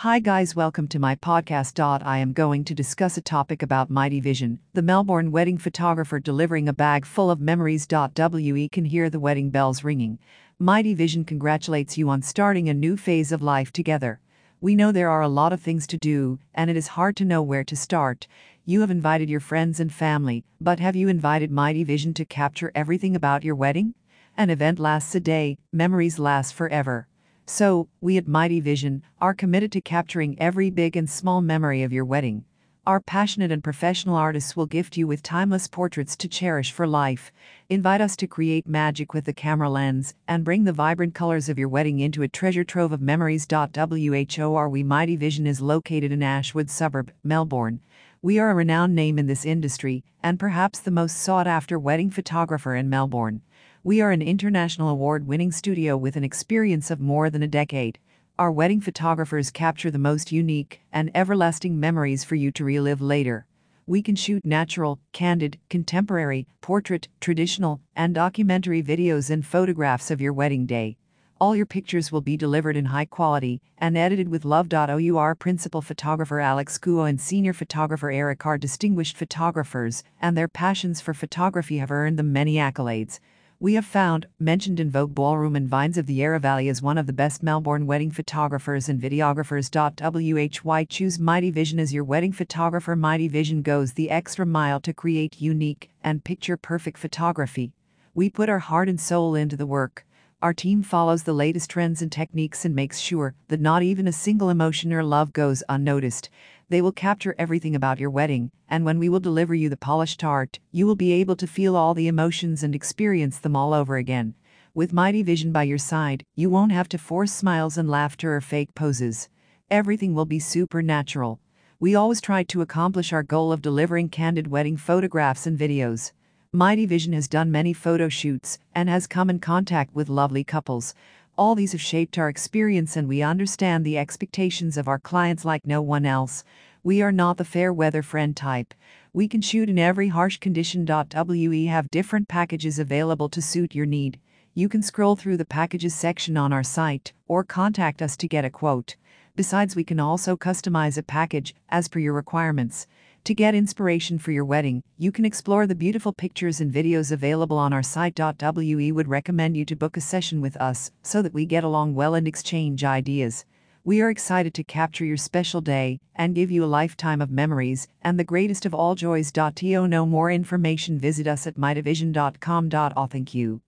Hi, guys, welcome to my podcast. I am going to discuss a topic about Mighty Vision, the Melbourne wedding photographer delivering a bag full of memories. We can hear the wedding bells ringing. Mighty Vision congratulates you on starting a new phase of life together. We know there are a lot of things to do, and it is hard to know where to start. You have invited your friends and family, but have you invited Mighty Vision to capture everything about your wedding? An event lasts a day, memories last forever. So, we at Mighty Vision are committed to capturing every big and small memory of your wedding. Our passionate and professional artists will gift you with timeless portraits to cherish for life. Invite us to create magic with the camera lens and bring the vibrant colors of your wedding into a treasure trove of memories. WHOR We Mighty Vision is located in Ashwood suburb, Melbourne. We are a renowned name in this industry and perhaps the most sought after wedding photographer in Melbourne. We are an international award winning studio with an experience of more than a decade. Our wedding photographers capture the most unique and everlasting memories for you to relive later. We can shoot natural, candid, contemporary, portrait, traditional, and documentary videos and photographs of your wedding day. All your pictures will be delivered in high quality and edited with love. Our principal photographer Alex Guo and senior photographer Eric are distinguished photographers, and their passions for photography have earned them many accolades. We have found, mentioned in Vogue Ballroom and Vines of the Yarra Valley as one of the best Melbourne wedding photographers and videographers. Why choose Mighty Vision as your wedding photographer? Mighty Vision goes the extra mile to create unique and picture perfect photography. We put our heart and soul into the work. Our team follows the latest trends and techniques and makes sure that not even a single emotion or love goes unnoticed. They will capture everything about your wedding, and when we will deliver you the polished art, you will be able to feel all the emotions and experience them all over again. With Mighty Vision by your side, you won't have to force smiles and laughter or fake poses. Everything will be supernatural. We always try to accomplish our goal of delivering candid wedding photographs and videos. Mighty Vision has done many photo shoots and has come in contact with lovely couples. All these have shaped our experience, and we understand the expectations of our clients like no one else. We are not the fair weather friend type. We can shoot in every harsh condition. We have different packages available to suit your need. You can scroll through the packages section on our site or contact us to get a quote. Besides, we can also customize a package as per your requirements. To get inspiration for your wedding, you can explore the beautiful pictures and videos available on our site. We would recommend you to book a session with us so that we get along well and exchange ideas. We are excited to capture your special day and give you a lifetime of memories and the greatest of all joys. To know more information, visit us at mightyvision.com. Thank you.